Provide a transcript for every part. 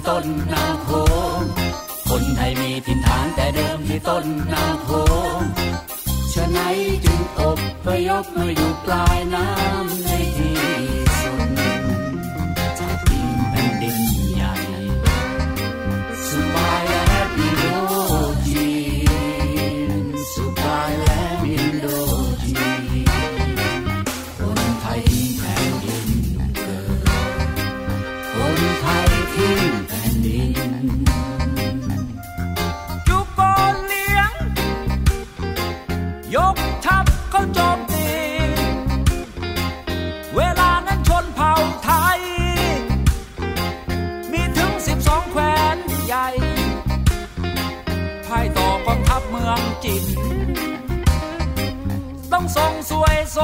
่ต้นนาโขงคนไทยมีถิ่นฐานแต่เดิมที่ต้นนาโขงชะไหนจึงอบพยพมาอยู่ปลายน้ำ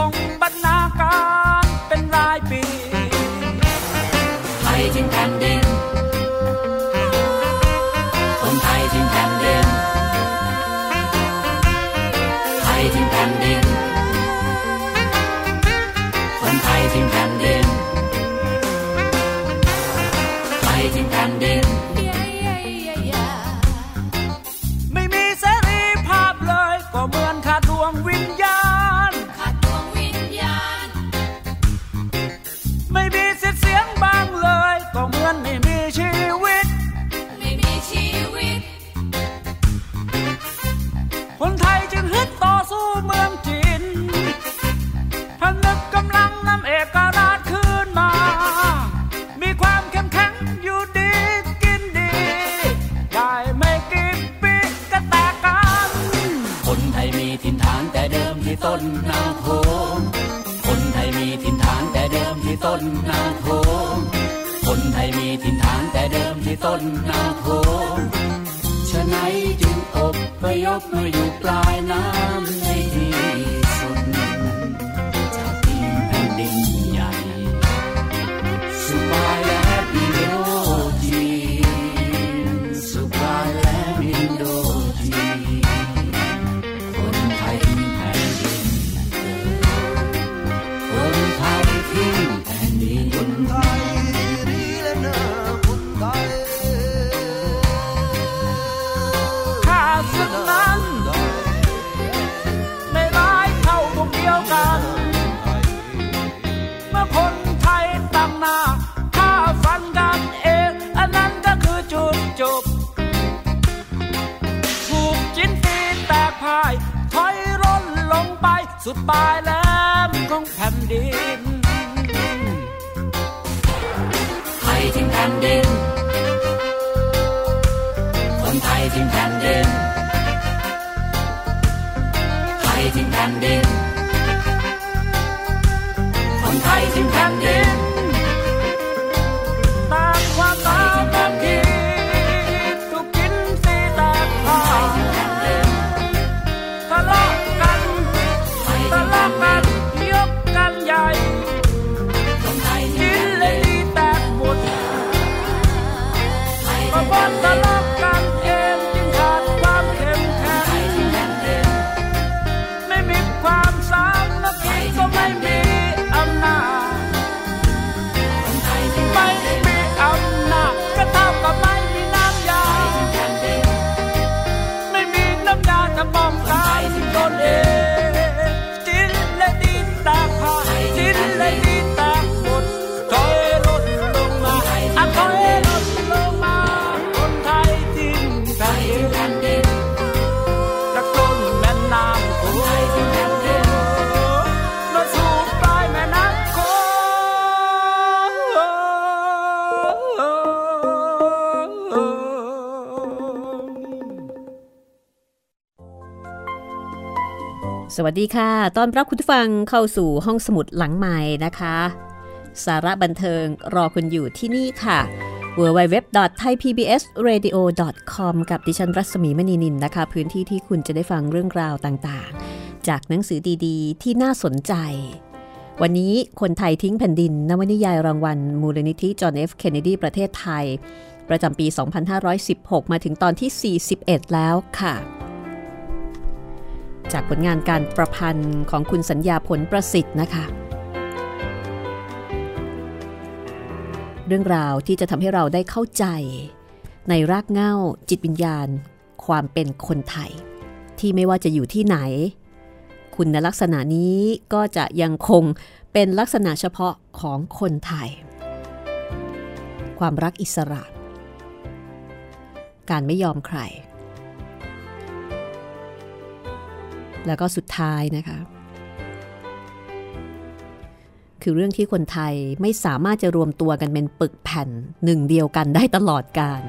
่งบรรณาการเป็นรายปีไทยถึงแผ่นดิน สุดปลายแหลมของแผ่นดินไทยทิ้งแผ่นดิน คนไทยทิ้งแผ่นดินไทยทิ้งแผ่นดิน สวัสดีค่ะ ตอนรับคุณผู้ฟังเข้าสู่ห้องสมุดหลังใหม่นะคะ สาระบันเทิงรอคุณอยู่ที่นี่ค่ะ www.thaipbsradio.com กับดิฉันรัศมีมณีนินนะคะ พื้นที่ที่คุณจะได้ฟังเรื่องราวต่างๆ จากหนังสือดีๆ ที่น่าสนใจ วันนี้คนไทยทิ้งแผ่นดินนวนิยายรางวัล มูลนิธิจอห์นเอฟเคนเนดีประเทศไทย ประจำปี 2516 มาถึงตอนที่ 41 แล้วค่ะ จากผลงานการประพันธ์ของคุณสัญญาผลประสิทธิ์นะคะ เรื่องราวที่จะทำให้เราได้เข้าใจ ในรากเหง้าจิตวิญญาณ ความเป็นคนไทย ที่ไม่ว่าจะอยู่ที่ไหน คุณลักษณะนี้ก็จะยังคงเป็นลักษณะเฉพาะของคนไทย ความรักอิสระ การไม่ยอมใคร แล้วก็สุดท้ายนะคะ คือเรื่องที่คนไทยไม่สามารถจะรวมตัวกันเป็นปึกแผ่นหนึ่งเดียวกันได้ตลอดการ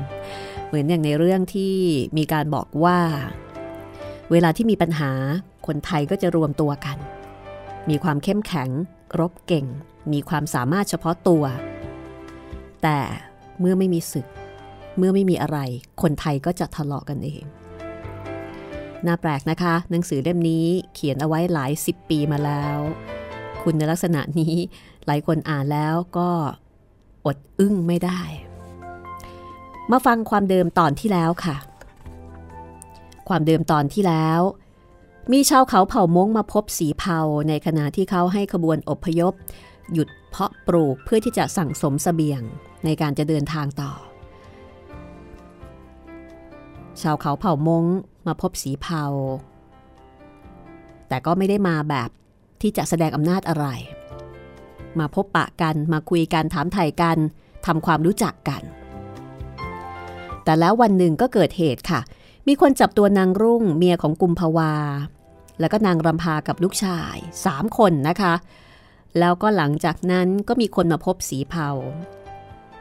เหมือนอย่างในเรื่องที่มีการบอกว่า เวลาที่มีปัญหา คนไทยก็จะรวมตัวกัน มีความเข้มแข็ง รบเก่ง มีความสามารถเฉพาะตัว แต่เมื่อไม่มีศึก เมื่อไม่มีอะไร คนไทยก็จะทะเลาะกันเอง น่าแปลกนะคะ หนังสือเล่มนี้เขียนเอาไว้หลายสิบปีมาแล้ว คุณในลักษณะนี้หลายคนอ่านแล้วก็อดอึ้งไม่ได้ มาฟังความเดิมตอนที่แล้วค่ะ ความเดิมตอนที่แล้ว มีชาวเขาเผ่ามงมาพบสีเผาในขณะที่เขาให้ขบวนอพยพ หยุดเพาะปลูกเพื่อที่จะสั่งสมสเสบียงในการจะเดินทางต่อ ชาวเขาเผ่ามงมาพบสีเผาแต่ก็ไม่ได้มาแบบที่จะแสดงอำนาจอะไร มาพบปะกันมาคุยกันถามไถ่กันทำความรู้จักกัน แต่แล้ววันหนึ่งก็เกิดเหตุค่ะ มีคนจับตัวนางรุ่งเมียของกุมภาวา แล้วก็นางรำพากับลูกชายสามคนนะคะ แล้วก็หลังจากนั้นก็มีคนมาพบสีเผา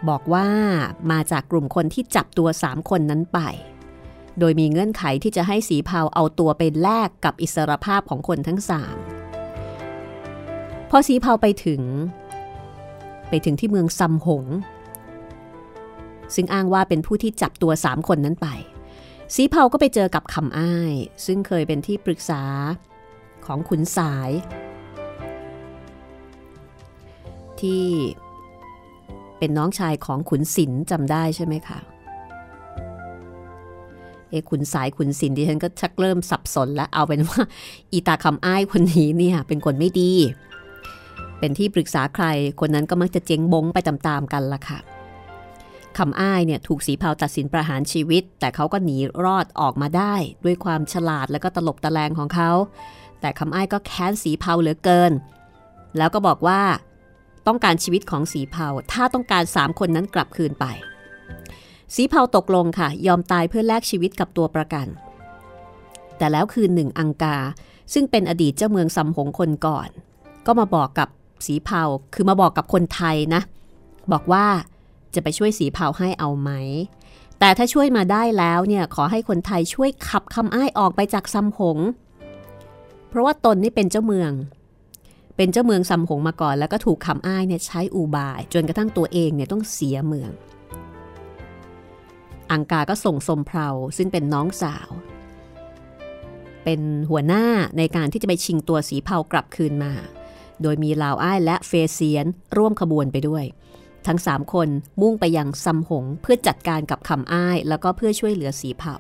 บอกว่ามาจากกลุ่มคนที่จับตัวสามคนนั้นไป โดยมีเงื่อนไขที่จะให้สีเผาเอาตัวไปแลกกับอิสรภาพของคนทั้งสามพอสีเผาไปถึง ไปถึงที่เมืองซัมหง ซึ่งอ้างว่าเป็นผู้ที่จับตัวสามคนนั้นไป สีเผาก็ไปเจอกับคำอ้าย ซึ่งเคยเป็นที่ปรึกษาของขุนสาย ที่เป็นน้องชายของขุนศิลจำได้ใช่ไหมคะเอ้ขุนสายขุนศิลดิฉันก็ชักเริ่มสับสนแล้วเอาเป็นว่า อีตาคำอ้ายคนนี้เนี่ยเป็นคนไม่ดี เป็นที่ปรึกษาใครคนนั้นก็มักจะเจ๊งบงไปตามๆกันล่ะค่ะ คำอ้ายเนี่ยถูกสีเผาตัดสินประหารชีวิต แต่เขาก็หนีรอดออกมาได้ ด้วยความฉลาดและก็ตลบตะแลงของเขา แต่คำอ้ายก็แค้นสีเผาเหลือเกิน แล้วก็บอกว่า ต้องการชีวิตของสีเผาถ้าต้องการสามคนนั้นกลับคืนไป สีเผาตกลงค่ะ ยอมตายเพื่อแลกชีวิตกับตัวประกัน แต่แล้วคืนหนึ่งอังกา ซึ่งเป็นอดีตเจ้าเมืองซัมหงคนก่อน ก็มาบอกกับสีเผาคือมาบอกกับคนไทยนะ บอกว่า จะไปช่วยสีเผาให้เอาไหม แต่ถ้าช่วยมาได้แล้วเนี่ยขอให้คนไทยช่วยขับคำอ้ายออกไปจากซัมหง เพราะว่าตนนี่เป็นเจ้าเมือง เป็นเจ้าเมืองซัมหงมาก่อน แล้วก็ถูกคำอ้ายเนี่ยใช้อูบาย จนกระทั่งตัวเองเนี่ยต้องเสียเมือง อังกาก็ส่งสมเพาซึ่งเป็นน้องสาว เป็นหัวหน้าในการที่จะไปชิงตัวสีเผากลับคืนมา โดยมีลาวอ้ายและเฟเซียนร่วมขบวนไปด้วย ทั้งสามคนมุ่งไปยังซัมหงเพื่อจัดการกับคำอ้าย แล้วก็เพื่อช่วยเหลือสีเผา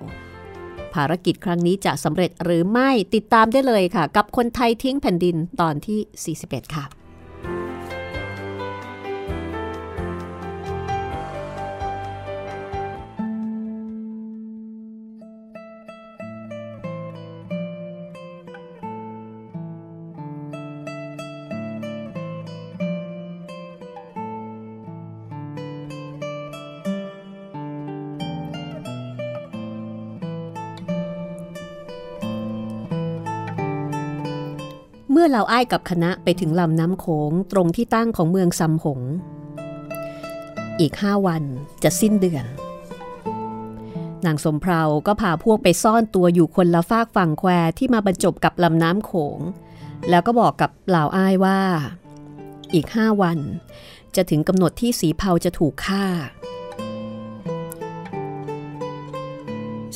ภารกิจครั้งนี้จะสำเร็จหรือไม่ติดตามได้เลยค่ะ กับคนไทยทิ้งแผ่นดินตอนที่ 41 ค่ะ อเราอ้ายกับคณะไปถึงลำน้ำโขงตรงที่ตั้งของเมืองซัมหง อีกห้าวันจะสิ้นเดือน นางสมเพราก็พาพวกไปซ่อนตัวอยู่คนละฝากฝั่งแควที่มาบรรจบกับลำน้ำโขง แล้วก็บอกกับเหล่าอ้ายว่า อีกห้าวัน จะถึงกำหนดที่สีเผาจะถูกฆ่า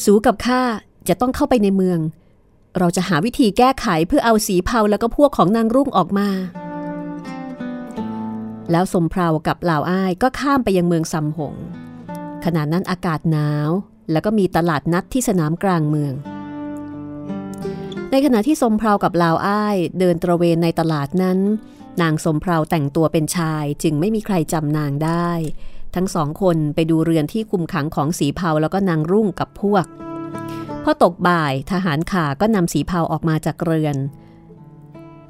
สูกับข้าจะต้องเข้าไปในเมือง เราจะหาวิธีแก้ไขเพื่อเอาสีเผาแล้วก็พวกของนางรุ่งออกมา แล้วสมเพรากับเหล่าอ้ายก็ข้ามไปยังเมืองซำหง ขณะนั้นอากาศหนาว แล้วก็มีตลาดนัดที่สนามกลางเมือง ในขณะที่สมเพรากับเหล่าอ้ายเดินตระเวนในตลาดนั้น นางสมเพราแต่งตัวเป็นชายจึงไม่มีใครจำนางได้ ทั้งสองคนไปดูเรือนที่คุมขังของสีเผาแล้วก็นางรุ่งกับพวก พอตกบ่ายทหารข่าก็นำสีเผาออกมาจากเรือน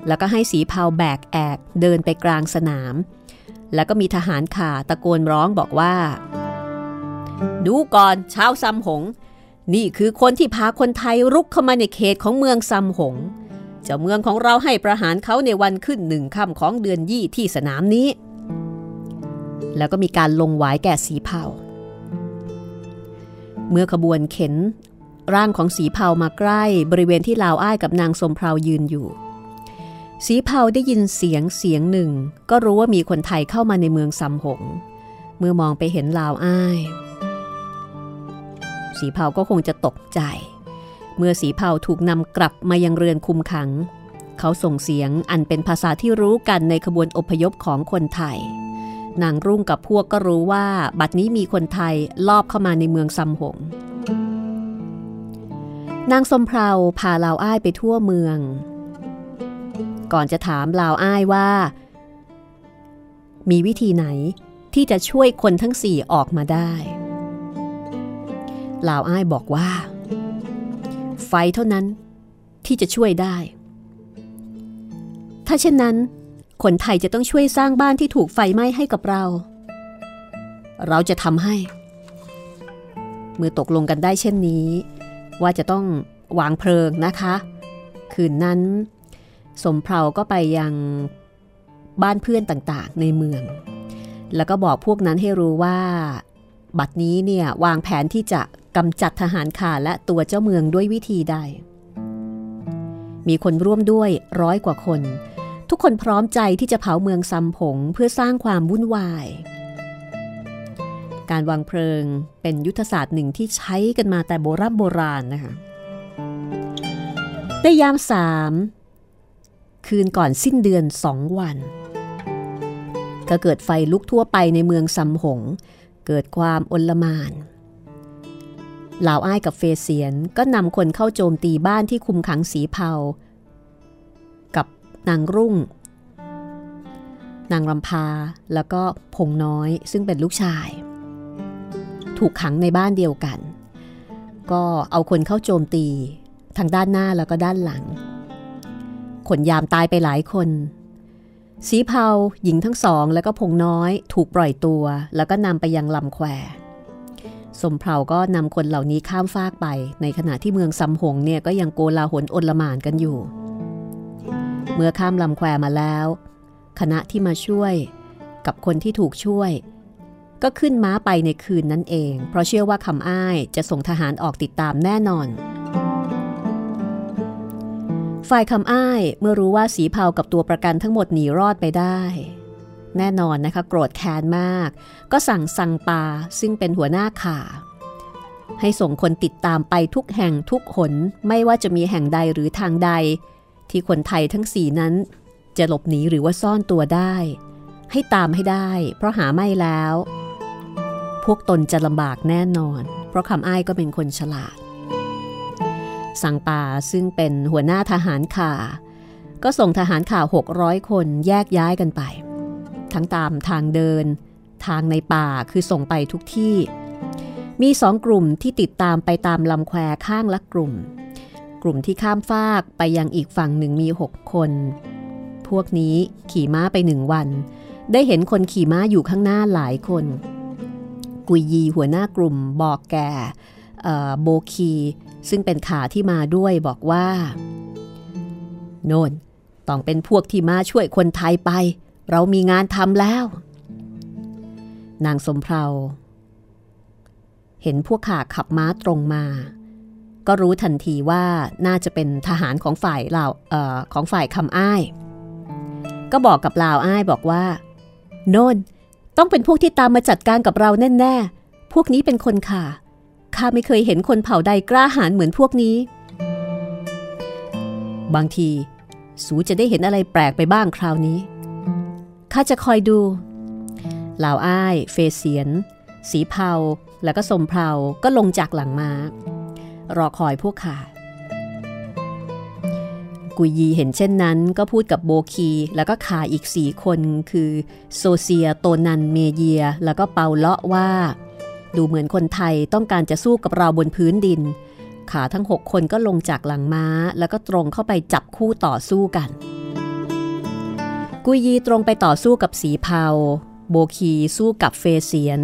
แล้วก็ให้สีเผาแบกแอกเดินไปกลางสนาม แล้วก็มีทหารข่าตะโกนร้องบอกว่า ดูก่อนชาวซัมหง นี่คือคนที่พาคนไทยรุกเข้ามาในเขตของเมืองซัมหง เจ้าเมืองของเราให้ประหารเขาในวันขึ้นหนึ่งค่ำของเดือนยี่ที่สนามนี้ แล้วก็มีการลงหวายแก่สีเผาเมื่อขบวนเข็น ร่างของสีเผามาใกล้บริเวณที่ลาวอ้ายกับนางสมเพรายืนอยู่ สีเผาได้ยินเสียงเสียงหนึ่ง ก็รู้ว่ามีคนไทยเข้ามาในเมืองซำหง เมื่อมองไปเห็นลาวอ้าย สีเผาก็คงจะตกใจ เมื่อสีเผาถูกนำกลับมายังเรือนคุมขัง เขาส่งเสียงอันเป็นภาษาที่รู้กันในขบวนอพยพของคนไทยนางรุ่งกับพวกก็รู้ว่า บัดนี้มีคนไทยลอบเข้ามาในเมืองซำหง นางสมเพราพาลาวอ้ายไปทั่วเมือง ก่อนจะถามลาวอ้ายว่า มีวิธีไหนที่จะช่วยคนทั้งสี่ออกมาได้ลาวอ้ายบอกว่า ไฟเท่านั้นที่จะช่วยได้ ถ้าเช่นนั้น คนไทยจะต้องช่วยสร้างบ้านที่ถูกไฟไหม้ให้กับเรา เราจะทำให้ เมื่อตกลงกันได้เช่นนี้ ว่าจะต้องวางเพลิงนะคะ คืนนั้น สมเพราก็ไปยังบ้านเพื่อนต่างๆ ในเมือง แล้วก็บอกพวกนั้นให้รู้ว่า บัดนี้เนี่ยวางแผนที่จะกำจัดทหารข่าและตัวเจ้าเมืองด้วยวิธีใด มีคนร่วมด้วยร้อยกว่าคน ทุกคนพร้อมใจที่จะเผาเมืองซัมผงเพื่อสร้างความวุ่นวาย การวางเพลิงเป็นยุทธศาสตร์หนึ่งที่ใช้กันมาแต่โบราณโบราณนะคะ ในยามสามคืนก่อนสิ้นเดือนสองวัน ก็เกิดไฟลุกทั่วไปในเมืองซัมหง เกิดความอนลมานเหล่าอ้ายกับเฟเซียนก็นำคนเข้าโจมตีบ้านที่คุมขังสีเผา กับนางรุ่ง นางรำพาแล้วก็พงน้อยซึ่งเป็นลูกชาย ถูกขังในบ้านเดียวกัน ก็เอาคนเข้าโจมตีทางด้านหน้าแล้วก็ด้านหลัง ขนยามตายไปหลายคน สีเผาหญิงทั้งสองแล้วก็พงน้อยถูกปล่อยตัว แล้วก็นำไปยังลำแควสมเผาก็นำคนเหล่านี้ข้ามฟากไป ในขณะที่เมืองซำหงเนี่ยก็ยังโกลาหลอนลมานกันอยู่ เมื่อข้ามลำแควมาแล้ว คณะที่มาช่วย กับคนที่ถูกช่วย ก็ขึ้นม้าไปในคืนนั้นเอง เพราะเชื่อว่าคำอ้ายจะส่งทหารออกติดตามแน่นอน ฝ่ายคำอ้ายเมื่อรู้ว่าสีเผากับตัวประกันทั้งหมดหนีรอดไปได้ แน่นอนนะคะ โกรธแค้นมาก ก็สั่งสั่งปาซึ่งเป็นหัวหน้าข่า ให้ส่งคนติดตามไปทุกแห่งทุกหนไม่ว่าจะมีแห่งใดหรือทางใด ที่คนไทยทั้งสี่นั้น จะหลบหนีหรือว่าซ่อนตัวได้ ให้ตามให้ได้ เพราะหาไม่แล้ว พวกตนจะลำบากแน่นอน เพราะคำอ้ายก็เป็นคนฉลาด สังป่าซึ่งเป็นหัวหน้าทหารข่า ก็ส่งทหารข่า 600 คนแยกย้ายกันไป ทั้งตามทางเดิน ทางในป่าคือส่งไปทุกที่ มีสองกลุ่มที่ติดตามไปตามลำแควข้างละกลุ่ม กลุ่มที่ข้ามฟากไปยังอีกฝั่งหนึ่งมี 6 คน พวกนี้ขี่ม้าไปหนึ่งวัน ได้เห็นคนขี่ม้าอยู่ข้างหน้าหลายคน กุยยีหัวหน้ากลุ่มบอกแก่โบคี ซึ่งเป็นขาที่มาด้วยบอกว่า โน่นต้องเป็นพวกที่มาช่วยคนไทยไป เรามีงานทำแล้ว นางสมเพราเห็นพวกข่าขับม้าตรงมา ก็รู้ทันทีว่าน่าจะเป็นทหารของฝ่ายลาวเอ่อของฝ่ายคำอ้าย ก็บอกกับลาวอ้ายบอกว่า โน่น ต้องเป็นพวกที่ตามมาจัดการกับเราแน่ๆ พวกนี้เป็นคนข่า ข้าไม่เคยเห็นคนเผ่าใดกล้าหาญเหมือนพวกนี้ บางที สูจะได้เห็นอะไรแปลกไปบ้างคราวนี้ ข้าจะคอยดูลาวอ้าย เฟเสียน สีเผา แล้วก็สมเพาก็ลงจากหลังมา้ารอคอยพวกข่า กุยยีเห็นเช่นนั้น ก็พูดกับโบคี แล้วก็ขาอีกสี่คนคือโซเซียโตนันเมเยีย แล้วก็เปาเลาะว่า ดูเหมือนคนไทยต้องการจะสู้กับเราบนพื้นดิน ขาทั้งหกคนก็ลงจากหลังม้า แล้วก็ตรงเข้าไปจับคู่ต่อสู้กัน กุยยีตรงไปต่อสู้กับสีเผาโบคีสู้กับเฟเสียน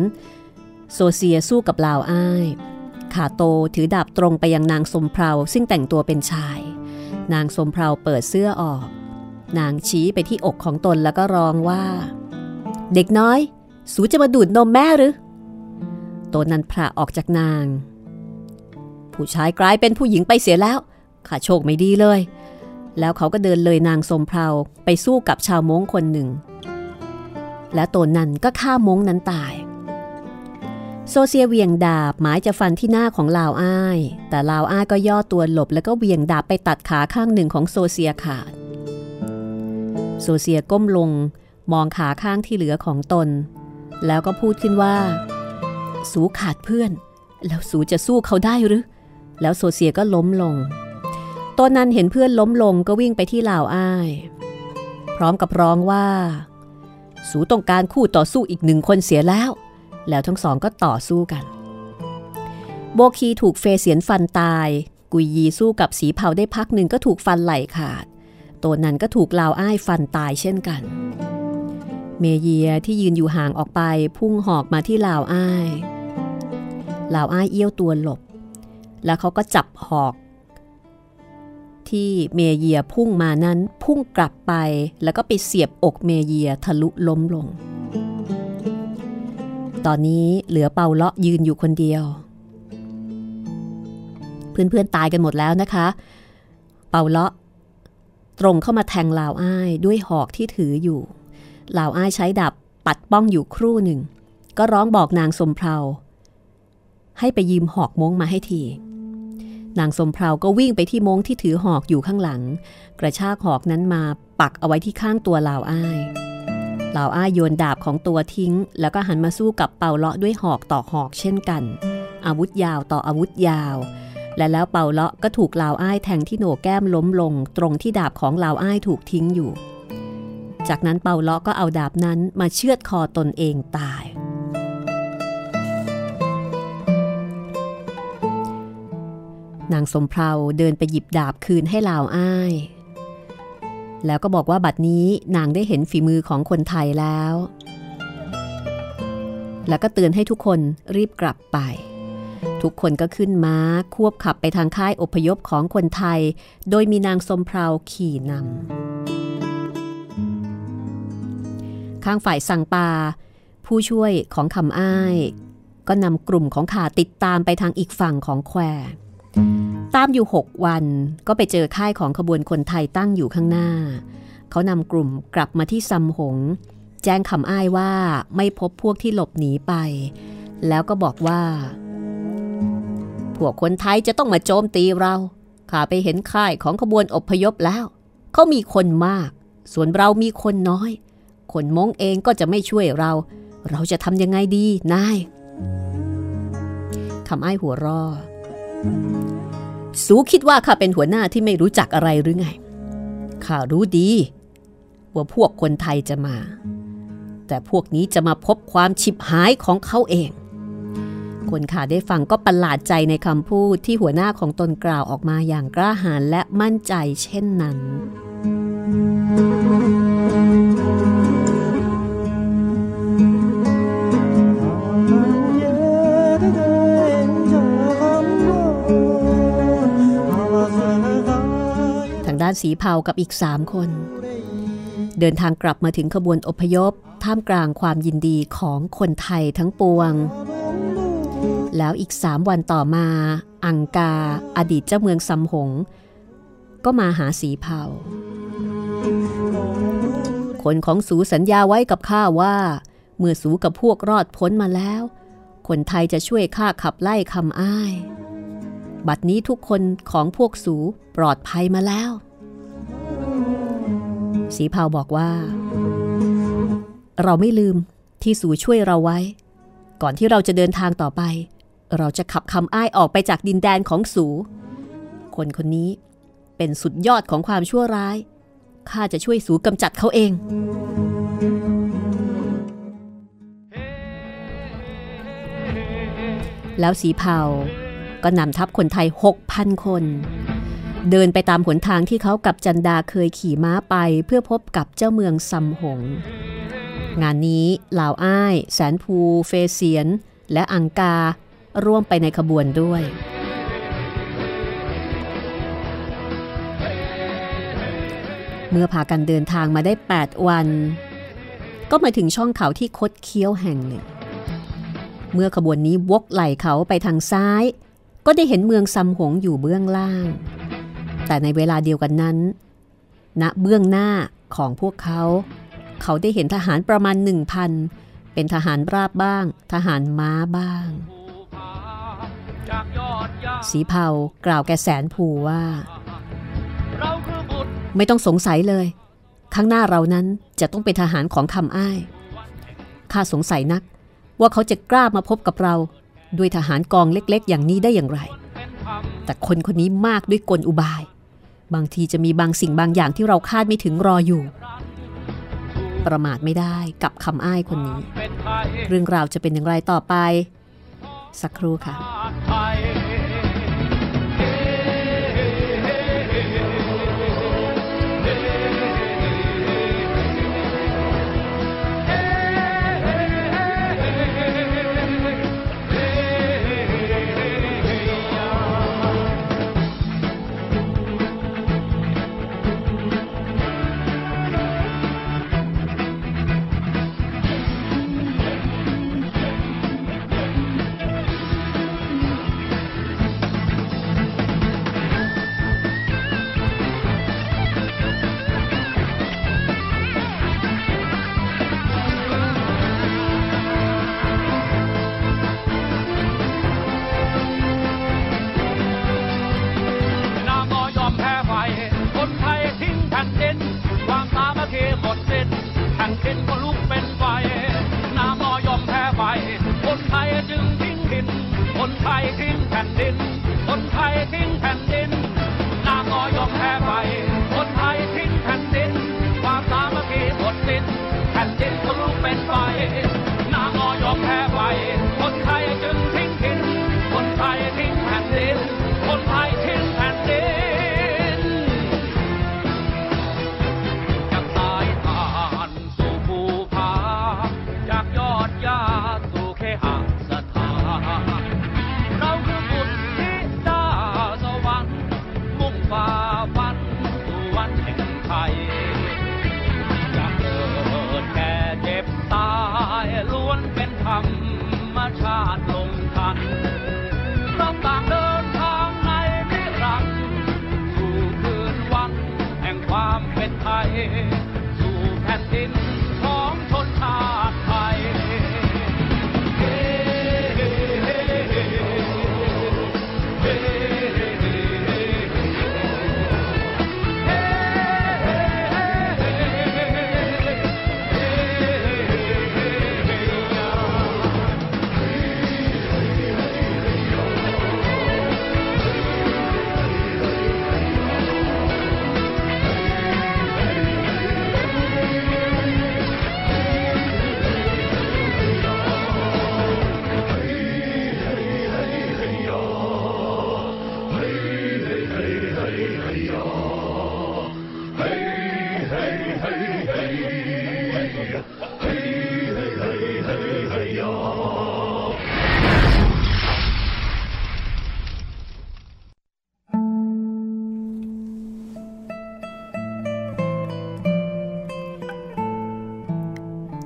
โซเซียสู้กับลาวอ้าย ขาโตถือดาบตรงไปยังนางสมเพาซึ่งแต่งตัวเป็นชาย นางสมเพาเปิดเสื้อออก นางชี้ไปที่อกของตนแล้วก็ร้องว่า เด็กน้อย สูจะมาดูดนมแม่หรือตนนั้นพระออกจากนาง ผู้ชายกลายเป็นผู้หญิงไปเสียแล้วข้าโชคไม่ดีเลย แล้วเขาก็เดินเลยนางสมเพาไปสู้กับชาวม้งคนหนึ่ง และตนนั้นก็ฆ่าม้งนั้นตาย โซเซียเวียงดาบหมายจะฟันที่หน้าของลาวอ้าย แต่ลาวอ้ายก็ย่อตัวหลบแล้วก็เวียงดาบไปตัดขาข้างหนึ่งของโซเซียขาด โซเซียก้มลงมองขาข้างที่เหลือของตน แล้วก็พูดขึ้นว่า สูขาดเพื่อน แล้วสูจะสู้เขาได้หรือ แล้วโซเซียก็ล้มลงตอนนั้นเห็นเพื่อนล้มลงก็วิ่งไปที่ลาวอ้าย พร้อมกับร้องว่า สูต้องการคู่ต่อสู้อีกหนึ่งคนเสียแล้ว แล้วทั้งสองก็ต่อสู้กัน โบคีถูกเฟเสียนฟันตาย กุยยีสู้กับสีเผาได้พักหนึ่งก็ถูกฟันไหล่ขาดตัวนั้นก็ถูกลาวอ้ายฟันตายเช่นกัน เมเยียที่ยืนอยู่ห่างออกไปพุ่งหอกมาที่ลาวอ้ายลาวอ้ายเอี้ยวตัวหลบ แล้วเขาก็จับหอก ที่เมเยียพุ่งมานั้นพุ่งกลับไปแล้วก็ไปเสียบอกเมเยียทะลุล้มลง ตอนนี้เหลือเปาเลาะยืนอยู่คนเดียว เพื่อนๆตายกันหมดแล้วนะคะ เปาเลาะ ตรงเข้ามาแทงลาวอ้ายด้วยหอกที่ถืออยู่ลาวอ้ายใช้ดาบปัดป้องอยู่ครู่หนึ่ง ก็ร้องบอกนางสมเพาให้ไปยืมหอกม้งมาให้ทีนางสมเพาก็วิ่งไปที่ม้งที่ถือหอกอยู่ข้างหลัง กระชากหอกนั้นมาปักเอาไว้ที่ข้างตัวลาวอ้าย เหล่าอ้ายโยนดาบของตัวทิ้ง แล้วก็หันมาสู้กับเป่าเลาะด้วยหอกต่อหอกเช่นกัน อาวุธยาวต่ออาวุธยาว และแล้วเป่าเลาะก็ถูกเหล่าอ้ายแทงที่โหนกแก้มล้มลง ตรงที่ดาบของเหล่าอ้ายถูกทิ้งอยู่ จากนั้นเป่าเลาะก็เอาดาบนั้นมาเชือดคอตนเองตายนางสมเพาเดินไปหยิบดาบคืนให้ลาวอ้าย แล้วก็บอกว่าบัดนี้นางได้เห็นฝีมือของคนไทยแล้ว แล้วก็เตือนให้ทุกคนรีบกลับไป ทุกคนก็ขึ้นม้าควบขับไปทางค่ายอพยพของคนไทย โดยมีนางสมเพาขี่นำข้างฝ่ายสังปา ผู้ช่วยของคำอ้าย ก็นำกลุ่มของขาติดตามไปทางอีกฝั่งของแคว ตามอยู่ 6 วันก็ไปเจอค่ายของขบวนคนไทยตั้งอยู่ข้างหน้า เขานำกลุ่มกลับมาที่ซำหง แจ้งคำอ้ายว่าไม่พบพวกที่หลบหนีไป แล้วก็บอกว่า พวกคนไทยจะต้องมาโจมตีเรา ข้าไปเห็นค่ายของขบวนอพยพแล้ว เขามีคนมาก ส่วนเรามีคนน้อย คนมงเองก็จะไม่ช่วยเรา เราจะทำยังไงดีนายคำอ้ายหัวรอ สูคิดว่าข้าเป็นหัวหน้าที่ไม่รู้จักอะไรหรือไง ข้ารู้ดี ว่าพวกคนไทยจะมา แต่พวกนี้จะมาพบความฉิบหายของเขาเอง คนข่าได้ฟังก็ประหลาดใจในคำพูดที่หัวหน้าของตนกล่าวออกมาอย่างกล้าหาญและมั่นใจเช่นนั้น ด้านสีเผากับอีกสามคน เดินทางกลับมาถึงขบวนอพยพ ท่ามกลางความยินดีของคนไทยทั้งปวง แล้วอีกสามวันต่อมา อังกาอดีตเจ้าเมืองซำหง ก็มาหาสีเผาคนของสูสัญญาไว้กับข้าว่า เมื่อสูกับพวกรอดพ้นมาแล้ว คนไทยจะช่วยข้าขับไล่คำอ้าย บัดนี้ทุกคนของพวกสูปลอดภัยมาแล้ว สีเผาบอกว่า เราไม่ลืมที่สูช่วยเราไว้ ก่อนที่เราจะเดินทางต่อไป เราจะขับคำอ้ายออกไปจากดินแดนของสู คนคนนี้เป็นสุดยอดของความชั่วร้าย ข้าจะช่วยสูกำจัดเขาเอง แล้วสีเผาก็นำทัพคนไทย 6,000 คน เดินไปตามหนทางที่เขากับจันดาเคยขี่ม้าไปเพื่อพบกับเจ้าเมืองซัมหง งานนี้เหล่าอ้าย แสนภู เฟเซียน และอังการ่วมไปในขบวนด้วย เมื่อพากันเดินทางมาได้ 8 วัน ก็มาถึงช่องเขาที่คดเคี้ยวแห่งหนึ่ง เมื่อขบวนนี้วกไหลเขาไปทางซ้ายก็ได้เห็นเมืองซัมหงอยู่เบื้องล่าง แต่ในเวลาเดียวกันนั้นณเบื้องหน้าของพวกเขา เขาได้เห็นทหารประมาณหนึ่งพันเป็นทหารราบบ้าง ทหารม้าบ้าง สีเผากล่าวแกแสนภูว่า ไม่ต้องสงสัยเลย ข้างหน้าเรานั้นจะต้องเป็นทหารของคำอ้ายข้าสงสัยนักว่าเขาจะกล้ามาพบกับเรา ด้วยทหารกองเล็กๆ อย่างนี้ได้อย่างไร แต่คนคนนี้มากด้วยกลอุบาย บางทีจะมีบางสิ่งบางอย่างที่เราคาดไม่ถึงรออยู่ ประมาทไม่ได้กับคำอ้ายคนนี้ เรื่องราวจะเป็นอย่างไรต่อไป สักครู่ค่ะ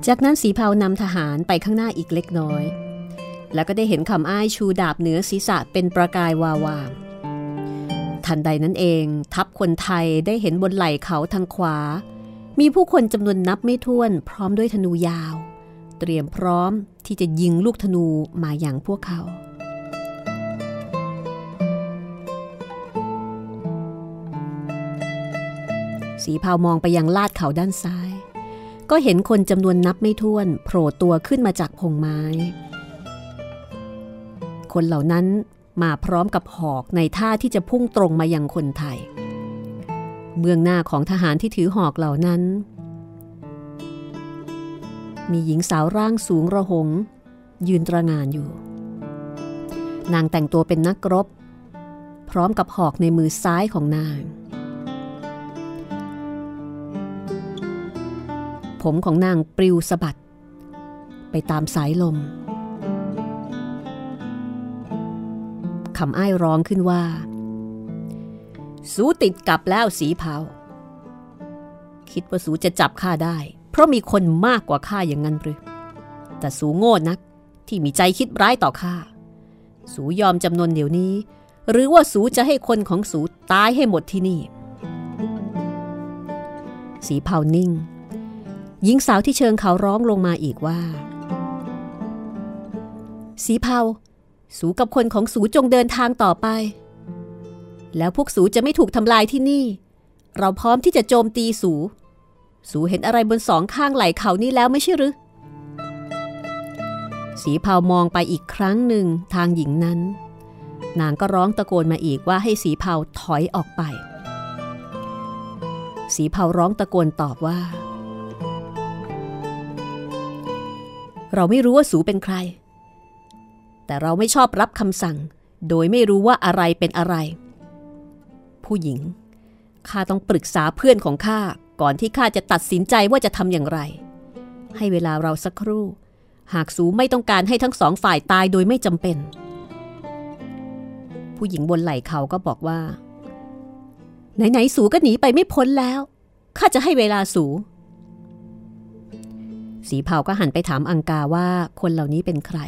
จากนั้นสีเผานำทหารไปข้างหน้าอีกเล็กน้อย แล้วก็ได้เห็นคำอ้ายชูดาบเหนือศีรษะเป็นประกายวาวาทันใดนั้นเอง ทัพคนไทยได้เห็นบนไหล่เขาทางขวา มีผู้คนจำนวนนับไม่ถ้วนพร้อมด้วยธนูยาว เตรียมพร้อมที่จะยิงลูกธนูมาอย่างพวกเขา สีเผามองไปยังลาดเขาด้านซ้าย ก็เห็นคนจำนวนนับไม่ถ้วนโผล่ตัวขึ้นมาจากพงไม้ คนเหล่านั้นมาพร้อมกับหอกในท่าที่จะพุ่งตรงมายังคนไทย เมืองหน้าของทหารที่ถือหอกเหล่านั้น มีหญิงสาวร่างสูงระหง ยืนตระงานอยู่ นางแต่งตัวเป็นนักรบ พร้อมกับหอกในมือซ้ายของนาง ผมของนางปลิวสะบัด ไปตามสายลมคำอ้ายร้องขึ้นว่า สูติดกับแล้วสีเผาคิดว่าสูจะจับข้าได้ เพราะมีคนมากกว่าข้าอย่างนั้นหรือ แต่สูโง่นักที่มีใจคิดร้ายต่อข้า สูยอมจำนวนเดี๋ยวนี้ หรือว่าสูจะให้คนของสูตายให้หมดที่นี่ สีเผานิ่ง หญิงสาวที่เชิงเขาร้องลงมาอีกว่า สีเผาสูกับคนของสูจงเดินทางต่อไป แล้วพวกสูจะไม่ถูกทำลายที่นี่ เราพร้อมที่จะโจมตีสู สูเห็นอะไรบนสองข้างไหล่เขานี่แล้วไม่ใช่หรือ สีเผามองไปอีกครั้งหนึ่งทางหญิงนั้น นางก็ร้องตะโกนมาอีกว่าให้สีเผาถอยออกไป สีเผาร้องตะโกนตอบว่า เราไม่รู้ว่าสูเป็นใคร แต่เราไม่ชอบรับคำสั่ง โดยไม่รู้ว่าอะไรเป็นอะไร ผู้หญิง ข้าต้องปรึกษาเพื่อนของข้าก่อนที่ข้าจะตัดสินใจว่าจะทำอย่างไร ให้เวลาเราสักครู่ หากสูไม่ต้องการให้ทั้งสองฝ่ายตายโดยไม่จำเป็น ผู้หญิงบนไหล่เขาก็บอกว่า ไหนๆสูก็หนีไปไม่พ้นแล้วข้าจะให้เวลาสู สีเผาก็หันไปถามอังกาว่าคนเหล่านี้เป็นใคร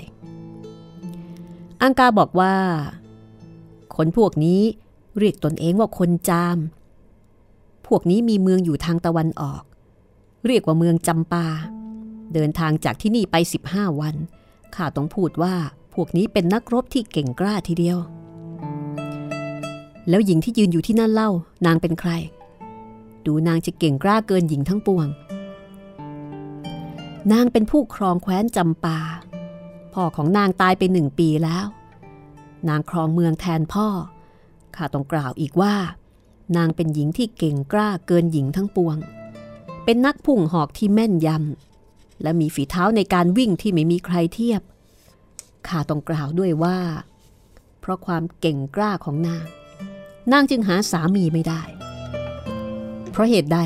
อังกาบอกว่า คนพวกนี้เรียกตนเองว่าคนจาม พวกนี้มีเมืองอยู่ทางตะวันออก เรียกว่าเมืองจำปา เดินทางจากที่นี่ไป 15 วัน ข้าต้องพูดว่าพวกนี้เป็นนักรบที่เก่งกล้าทีเดียว แล้วหญิงที่ยืนอยู่ที่นั่นเล่า นางเป็นใคร ดูนางจะเก่งกล้าเกินหญิงทั้งปวง นางเป็นผู้ครองแคว้นจำปา พ่อของนางตายไปหนึ่งปีแล้ว นางครองเมืองแทนพ่อ ข้าต้องกล่าวอีกว่า นางเป็นหญิงที่เก่งกล้าเกินหญิงทั้งปวง เป็นนักพุ่งหอกที่แม่นยำ และมีฝีเท้าในการวิ่งที่ไม่มีใครเทียบ ข้าต้องกล่าวด้วยว่า เพราะความเก่งกล้าของนาง นางจึงหาสามีไม่ได้ เพราะเหตุใด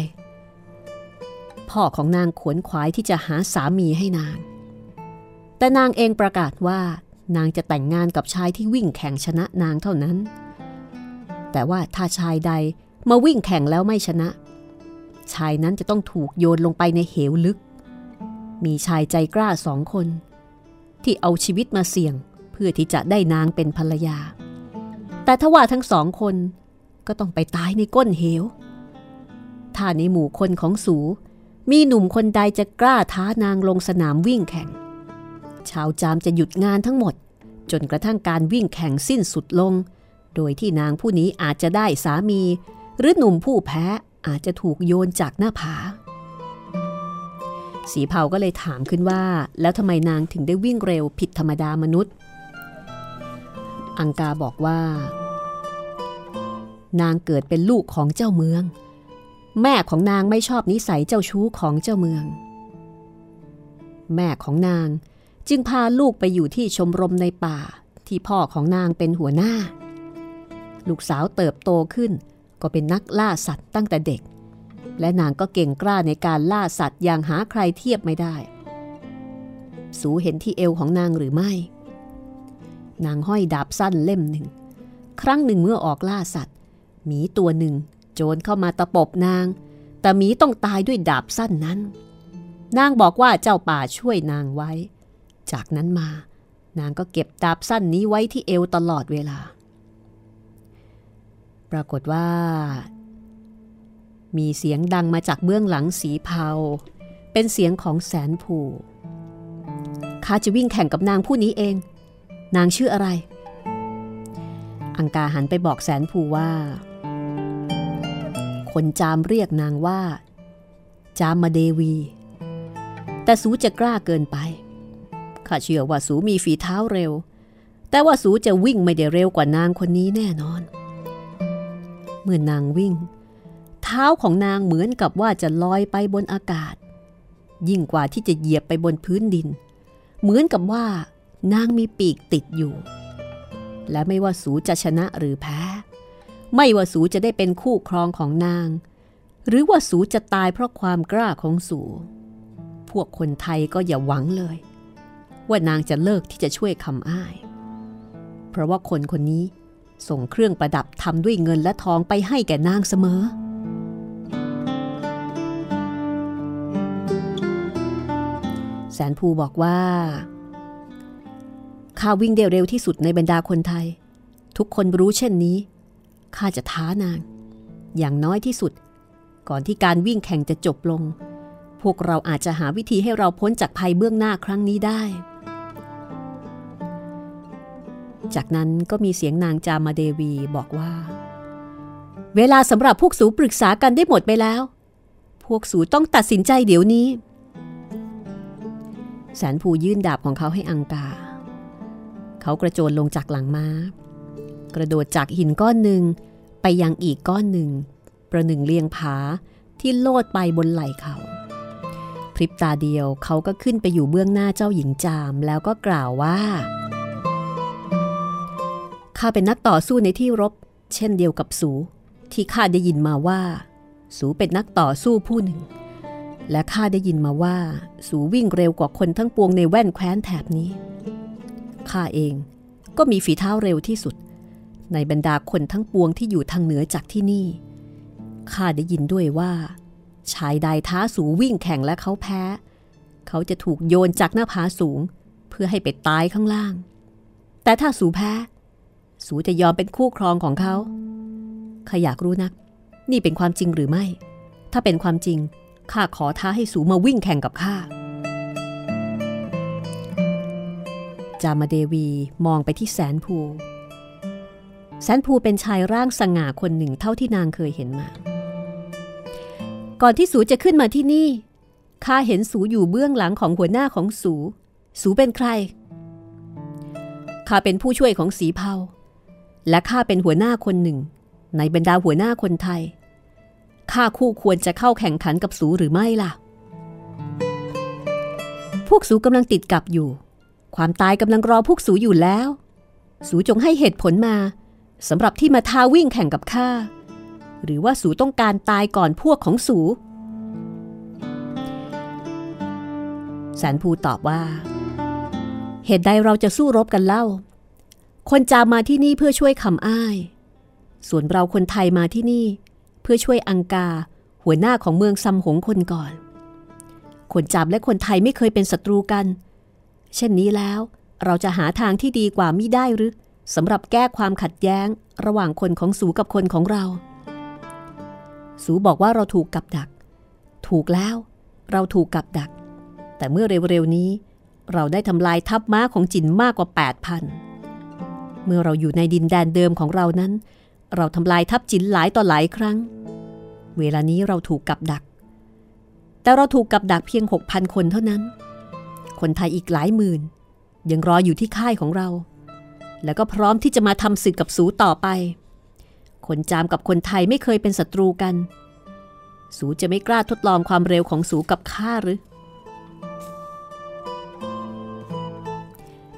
พ่อของนางขวนขวายที่จะหาสามีให้นาง แต่นางเองประกาศว่านางจะแต่งงานกับชายที่วิ่งแข่งชนะนางเท่านั้น แต่ว่าถ้าชายใดมาวิ่งแข่งแล้วไม่ชนะ ชายนั้นจะต้องถูกโยนลงไปในเหวลึก มีชายใจกล้าสองคน ที่เอาชีวิตมาเสี่ยงเพื่อที่จะได้นางเป็นภรรยา แต่ทว่าทั้งสองคนก็ต้องไปตายในก้นเหว ถ้าในหมู่คนของสู มีหนุ่มคนใดจะกล้าท้านางลงสนามวิ่งแข่ง ชาวจามจะหยุดงานทั้งหมด จนกระทั่งการวิ่งแข่งสิ้นสุดลง โดยที่นางผู้นี้อาจจะได้สามี หรือหนุ่มผู้แพ้อาจจะถูกโยนจากหน้าผา สีเผาก็เลยถามขึ้นว่า แล้วทำไมนางถึงได้วิ่งเร็วผิดธรรมดามนุษย์ อังกาบอกว่า นางเกิดเป็นลูกของเจ้าเมือง แม่ของนางไม่ชอบนิสัยเจ้าชู้ของเจ้าเมือง แม่ของนางจึงพาลูกไปอยู่ที่ชมรมในป่าที่พ่อของนางเป็นหัวหน้า ลูกสาวเติบโตขึ้น ก็เป็นนักล่าสัตว์ตั้งแต่เด็ก และนางก็เก่งกล้าในการล่าสัตว์อย่างหาใครเทียบไม่ได้ สูเห็นที่เอวของนางหรือไม่ นางห้อยดาบสั้นเล่มหนึ่ง ครั้งหนึ่งเมื่อออกล่าสัตว์หมีตัวหนึ่ง โจรเข้ามาตะปบนาง แต่หมีต้องตายด้วยดาบสั้นนั้น นางบอกว่าเจ้าป่าช่วยนางไว้ จากนั้นมานางก็เก็บดาบสั้นนี้ไว้ที่เอวตลอดเวลา ปรากฏว่า มีเสียงดังมาจากเบื้องหลังสีเผา เป็นเสียงของแสนผูข้าจะวิ่งแข่งกับนางผู้นี้เอง นางชื่ออะไร อังกาหันไปบอกแสนผูว่า คนจามเรียกนางว่า จามมาเดวี แต่สูจะกล้าเกินไปข้าเชื่อว่าสูมีฝีเท้าเร็ว แต่ว่าสูจะวิ่งไม่ได้เร็วกว่านางคนนี้แน่นอน เมื่อนางวิ่ง เท้าของนางเหมือนกับว่าจะลอยไปบนอากาศ ยิ่งกว่าที่จะเหยียบไปบนพื้นดิน เหมือนกับว่านางมีปีกติดอยู่ และไม่ว่าสูจะชนะหรือแพ้ ไม่ว่าสูจะได้เป็นคู่ครองของนาง หรือว่าสูจะตายเพราะความกล้าของสู พวกคนไทยก็อย่าหวังเลย ว่านางจะเลิกที่จะช่วยคำอ้าย เพราะว่าคนคนนี้ส่งเครื่องประดับทำด้วยเงินและทองไปให้แก่นางเสมอแสนภูบอกว่า ข้าวิ่งได้เร็วที่สุดในบรรดาคนไทย ทุกคนรู้เช่นนี้ ข้าจะท้านาง อย่างน้อยที่สุด ก่อนที่การวิ่งแข่งจะจบลง พวกเราอาจจะหาวิธีให้เราพ้นจากภัยเบื้องหน้าครั้งนี้ได้ จากนั้นก็มีเสียงนางจามาเดวีบอกว่า เวลาสำหรับพวกสูปรึกษากันได้หมดไปแล้ว พวกสูต้องตัดสินใจเดี๋ยวนี้ แสนภูยื่นดาบของเขาให้อังกา เขากระโจนลงจากหลังม้า กระโดดจากหินก้อนหนึ่งไปยังอีกก้อนหนึ่ง ประหนึ่งเลียงผาที่โลดไปบนไหล่เขา พริบตาเดียวเขาก็ขึ้นไปอยู่เบื้องหน้าเจ้าหญิงจามแล้วก็กล่าวว่า ข้าเป็นนักต่อสู้ในที่รบ เช่นเดียวกับสู ที่ข้าได้ยินมาว่า สูเป็นนักต่อสู้ผู้หนึ่ง และข้าได้ยินมาว่า สูวิ่งเร็วกว่าคนทั้งปวงในแว่นแคว้นแถบนี้ข้าเองก็มีฝีเท้าเร็วที่สุด ในบรรดาคนทั้งปวงที่อยู่ทางเหนือจากที่นี่ข้าได้ยินด้วยว่า ชายใดท้าสูวิ่งแข่งและเขาแพ้ เขาจะถูกโยนจากหน้าผาสูง เพื่อให้ไปตายข้างล่าง แต่ถ้าสูแพ้ สูจะยอมเป็นคู่ครองของเขาข้าอยากรู้นัก นี่เป็นความจริงหรือไม่ ถ้าเป็นความจริงข้าขอท้าให้สูมาวิ่งแข่งกับข้าจามาเดวีมองไปที่แสนภู แสนภูเป็นชายร่างสง่าคนหนึ่งเท่าที่นางเคยเห็นมา ก่อนที่สูจะขึ้นมาที่นี่ ข้าเห็นสูอยู่เบื้องหลังของหัวหน้าของสู สูเป็นใคร ข้าเป็นผู้ช่วยของสีเผา และข้าเป็นหัวหน้าคนหนึ่ง ในบรรดาหัวหน้าคนไทย ข้าคู่ควรจะเข้าแข่งขันกับสูหรือไม่ล่ะ พวกสูกำลังติดกับอยู่ ความตายกำลังรอพวกสูอยู่แล้ว สูจงให้เหตุผลมา สำหรับที่มาท้าวิ่งแข่งกับข้า หรือว่าสูต้องการตายก่อนพวกของสูแสนภูตอบว่า เหตุใดเราจะสู้รบกันเล่า คนจามมาที่นี่เพื่อช่วยคำอ้าย ส่วนเราคนไทยมาที่นี่ เพื่อช่วยอังกา หัวหน้าของเมืองซัมหงคนก่อน คนจามและคนไทยไม่เคยเป็นศัตรูกัน เช่นนี้แล้วเราจะหาทางที่ดีกว่ามิได้หรือ สำหรับแก้ความขัดแย้งระหว่างคนของสูกับคนของเรา สูบอกว่าเราถูกกับดัก ถูกแล้ว เราถูกกับดัก แต่เมื่อเร็วๆนี้ เราได้ทำลายทัพม้าของจินมากกว่า 8,000 เมื่อเราอยู่ในดินแดนเดิมของเรานั้น เราทำลายทัพจินหลายต่อหลายครั้ง เวลานี้เราถูกกับดัก แต่เราถูกกับดักเพียง 6,000 คนเท่านั้น คนไทยอีกหลายหมื่น ยังรออยู่ที่ค่ายของเรา แล้วก็พร้อมที่จะมาทำศึกกับสูต่อไป คนจามกับคนไทยไม่เคยเป็นศัตรูกัน สูจะไม่กล้าทดลองความเร็วของสูกับข้าหรือ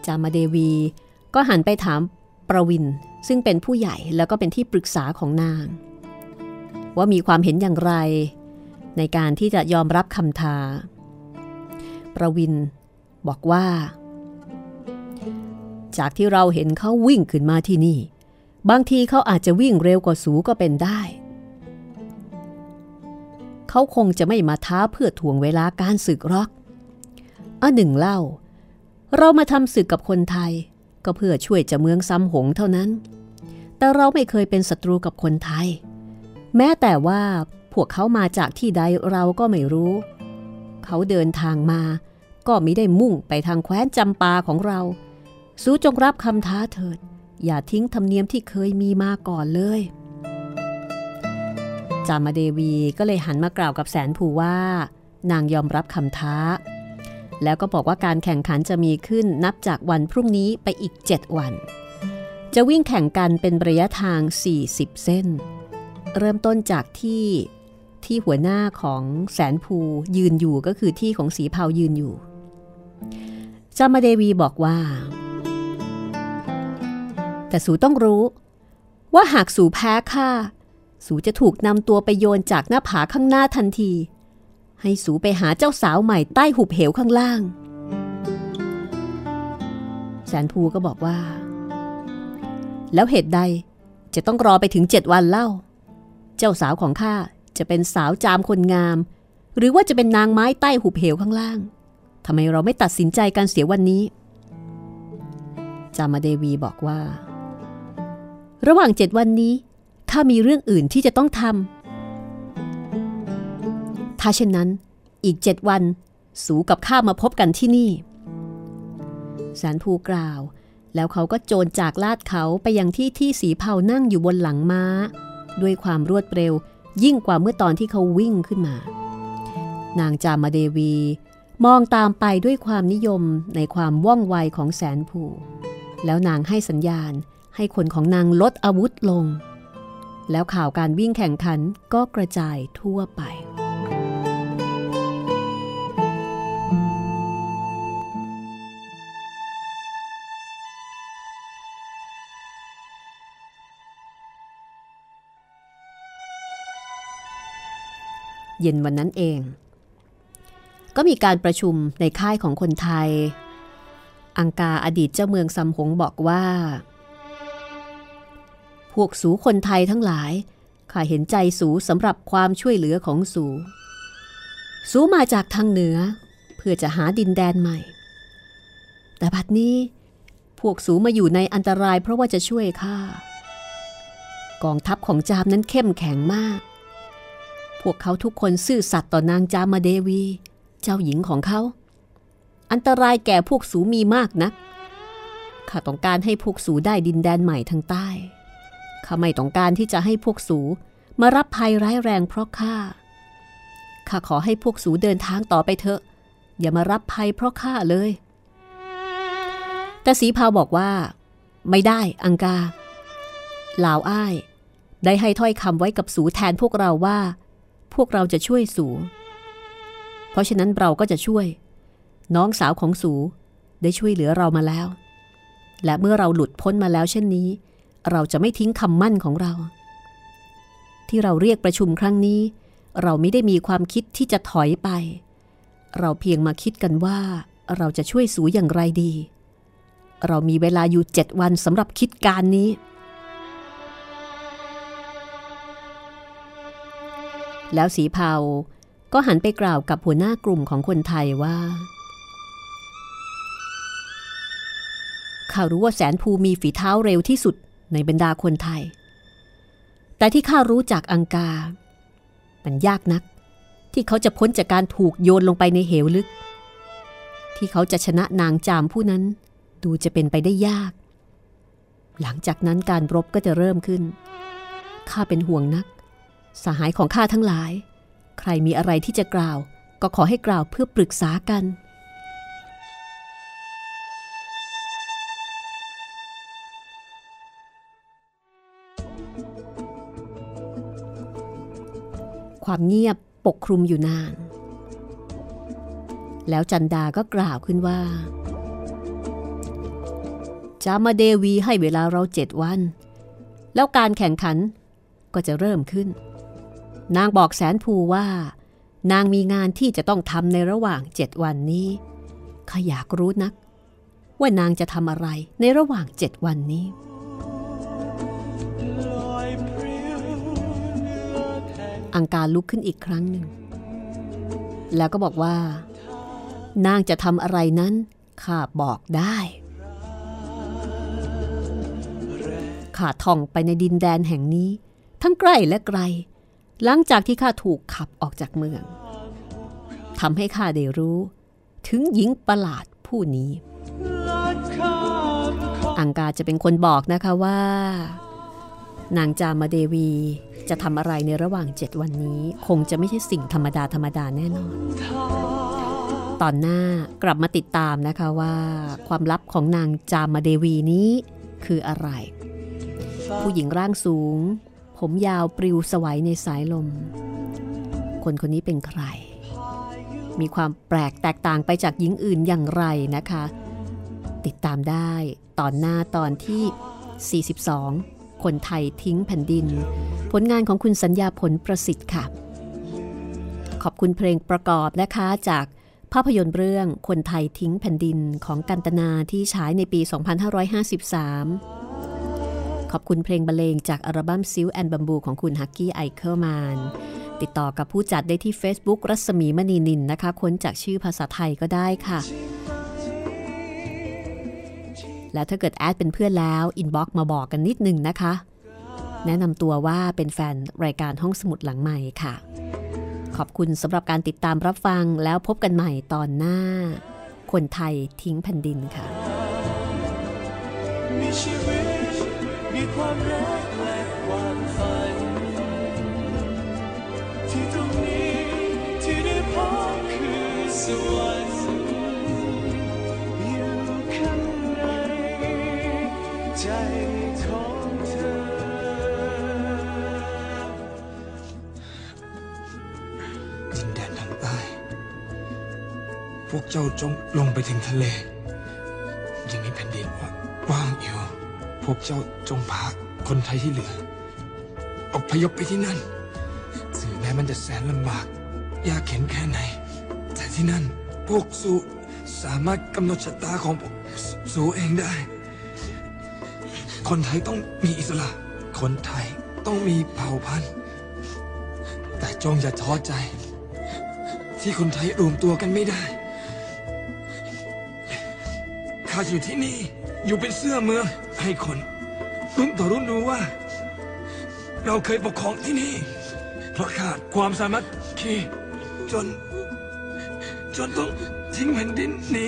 จามาเดวีก็หันไปถามประวินซึ่งเป็นผู้ใหญ่แล้วก็เป็นที่ปรึกษาของนาง ว่ามีความเห็นอย่างไร ในการที่จะยอมรับคำทา ประวินบอกว่า จากที่เราเห็นเขาวิ่งขึ้นมาที่นี่ บางทีเขาอาจจะวิ่งเร็วกว่าสูก็เป็นได้ เขาคงจะไม่มาท้าเพื่อถ่วงเวลาการศึกรอกอันหนึ่งเล่า เรามาทำศึกกับคนไทย ก็เพื่อช่วยจะเมืองซ้ำหงเท่านั้น แต่เราไม่เคยเป็นศัตรูกับคนไทย แม้แต่ว่าพวกเขามาจากที่ใดเราก็ไม่รู้ เขาเดินทางมา ก็ไมิได้มุ่งไปทางแคว้นจำปาของเรา สู้จงรับคำท้าเถิด อย่าทิ้งธรรมเนียมที่เคยมีมาก่อนเลย จามาเดวีก็เลยหันมากล่าวกับแสนภูว่า นางยอมรับคำท้า แล้วก็บอกว่าการแข่งขันจะมีขึ้นนับจากวันพรุ่งนี้ไปอีก 7 วัน จะวิ่งแข่งกันเป็นระยะทาง 40 เส้น เริ่มต้นจากที่ที่หัวหน้าของแสนภูยืนอยู่ก็คือที่ของสีเผายืนอยู่จามาเดวีบอกว่า แต่สูต้องรู้ ว่าหากสูแพ้ข้าสูจะถูกนำตัวไปโยนจากหน้าผาข้างหน้าทันที ให้สูไปหาเจ้าสาวใหม่ใต้หุบเหวข้างล่าง แสนภูก็บอกว่า แล้วเหตุใดจะต้องรอไปถึงเจ็ดวันเล่า เจ้าสาวของข้าจะเป็นสาวจามคนงาม หรือว่าจะเป็นนางไม้ใต้หุบเหวข้างล่างทำไมเราไม่ตัดสินใจการเสียวันนี้ จามาเดวีบอกว่า ระหว่างเจ็ดวันนี้ข้ามีเรื่องอื่นที่จะต้องทำถ้าเช่นนั้น อีกเจ็ดวัน สูกับข้ามาพบกันที่นี่แสนภูกล่าว แล้วเขาก็โจรจากลาดเขาไปยังที่ที่สีเผานั่งอยู่บนหลังม้า ด้วยความรวดเร็วยิ่งกว่าเมื่อตอนที่เขาวิ่งขึ้นมา นางจามาเดวี มองตามไปด้วยความนิยมในความว่องไวของแสนภู แล้วนางให้สัญญาณ ให้คนของนางลดอาวุธลง แล้วข่าวการวิ่งแข่งขันก็กระจายทั่วไป เย็นวันนั้นเอง ก็มีการประชุมในค่ายของคนไทย อังกาอดีตเจ้าเมืองซัมหงบอกว่า วกสูคนไทยทั้งหลาย ข้าเห็นใจสูสำหรับความช่วยเหลือของสู สูมาจากทางเหนือ เพื่อจะหาดินแดนใหม่ แต่บัดนี้ พวกสูมาอยู่ในอันตรายเพราะว่าจะช่วยข้ากองทัพของจามนั้นเข้มแข็งมาก พวกเขาทุกคนซื่อสัตย์ต่อนางจามาเดวี เจ้าหญิงของเขา อันตรายแก่พวกสูมีมากนักข้าต้องการให้พวกสูได้ดินแดนใหม่ทางใต้ ข้าไม่ต้องการที่จะให้พวกสูมารับภัยร้ายแรงเพราะข้า ข้าขอให้พวกสูเดินทางต่อไปเถอะ อย่ามารับภัยเพราะข้าเลย แต่สีพาวบอกว่า ไม่ได้อังกาลาวอ้าย ได้ให้ถ้อยคำไว้กับสูแทนพวกเราว่า พวกเราจะช่วยสู เพราะฉะนั้นเราก็จะช่วย น้องสาวของสูได้ช่วยเหลือเรามาแล้ว และเมื่อเราหลุดพ้นมาแล้วเช่นนี้ เราจะไม่ทิ้งคำมั่นของเรา ที่เราเรียกประชุมครั้งนี้ เราไม่ได้มีความคิดที่จะถอยไป เราเพียงมาคิดกันว่าเราจะช่วยสูอย่างไรดี เรามีเวลาอยู่เจ็ดวันสำหรับคิดการนี้ แล้วสีเผาก็หันไปกล่าวกับหัวหน้ากลุ่มของคนไทยว่าข้ารู้ว่าแสนภูมีฝีเท้าเร็วที่สุด ในบรรดาคนไทย แต่ที่ข้ารู้จากอังกา มันยากนัก ที่เขาจะพ้นจากการถูกโยนลงไปในเหวลึก ที่เขาจะชนะนางจามผู้นั้น ดูจะเป็นไปได้ยาก หลังจากนั้นการรบก็จะเริ่มขึ้น ข้าเป็นห่วงนัก สหายของข้าทั้งหลาย ใครมีอะไรที่จะกล่าว ก็ขอให้กล่าวเพื่อปรึกษากัน ความเงียบปกคลุมอยู่นาน แล้วจันดาก็กล่าวขึ้นว่า จามาเดวีให้เวลาเราเจ็ดวัน แล้วการแข่งขันก็จะเริ่มขึ้น นางบอกแสนภูว่า นางมีงานที่จะต้องทำในระหว่างเจ็ดวันนี้ข้าอยากรู้นัก ว่านางจะทำอะไรในระหว่างเจ็ดวันนี้ อังการลุกขึ้นอีกครั้งหนึ่ง แล้วก็บอกว่า นางจะทำอะไรนั้นข้าบอกได้ข้าท่องไปในดินแดนแห่งนี้ ทั้งใกล้และไกล หลังจากที่ข้าถูกขับออกจากเมืองทำให้ข้าได้รู้ ถึงหญิงประหลาดผู้นี้ อังกาจะเป็นคนบอกนะคะว่า นางจามาเดวี จะทำอะไรในระหว่างเจ็ดวันนี้ คงจะไม่ใช่สิ่งธรรมดาธรรมดาแน่นอน ตอนหน้ากลับมาติดตามนะคะว่า ความลับของนางจามาเดวีนี้คืออะไร ผู้หญิงร่างสูง ผมยาวปลิวสวัยในสายลม คนคนนี้เป็นใคร มีความแปลกแตกต่างไปจากหญิงอื่นอย่างไรนะคะ ติดตามได้ตอนหน้าตอนที่ 42 คนไทยทิ้งแผ่นดิน ผลงานของคุณสัญญาผลประสิทธิ์ค่ะ ขอบคุณเพลงประกอบนะคะจากภาพยนตร์เรื่องคนไทยทิ้งแผ่นดินของกันตนาที่ฉายในปี 2553 ขอบคุณเพลงบรรเลงจากอัลบั้ม Silk and Bamboo ของคุณฮัคกี้ไอเคิลมานน์ติดต่อกับผู้จัดได้ที่ Facebook รัศมีมณีนิลนะคะ ค้นจากชื่อภาษาไทยก็ได้ค่ะ แล้วถ้าเกิด add เป็นเพื่อนแล้ว inbox มาบอกกันนิดนึงนะคะ แนะนำตัวว่าเป็นแฟนรายการห้องสมุดหลังใหม่ค่ะ ขอบคุณสำหรับการติดตามรับฟังแล้วพบกันใหม่ตอนหน้า คนไทยทิ้งแผ่นดินค่ะ มีชีวิตมีความรัก พวกเจ้าจงลงไปถึงทะเล ยังมีแผ่นดินว่างอยู่ พวกเจ้าจงพาคนไทยที่เหลืออพยพไปที่นั่นถึงแม้มันจะแสนลำบาก ยากเข็นแค่ไหน แต่ที่นั่นพวกสูสามารถกำหนดชะตาของพวกสูเองได้ คนไทยต้องมีอิสระ คนไทยต้องมีเผ่าพันธุ์ แต่จงอย่าท้อใจ ที่คนไทยรวมตัวกันไม่ได้าอยู่ที่นี่ อยู่เป็นเสื้อเมืองให้คน รุ่นต่อรุ่นรู้ว่า เราเคยปกครองที่นี่ เพราะขาดความสามัคคีจน จนต้องทิ้งแผ่นดินหนี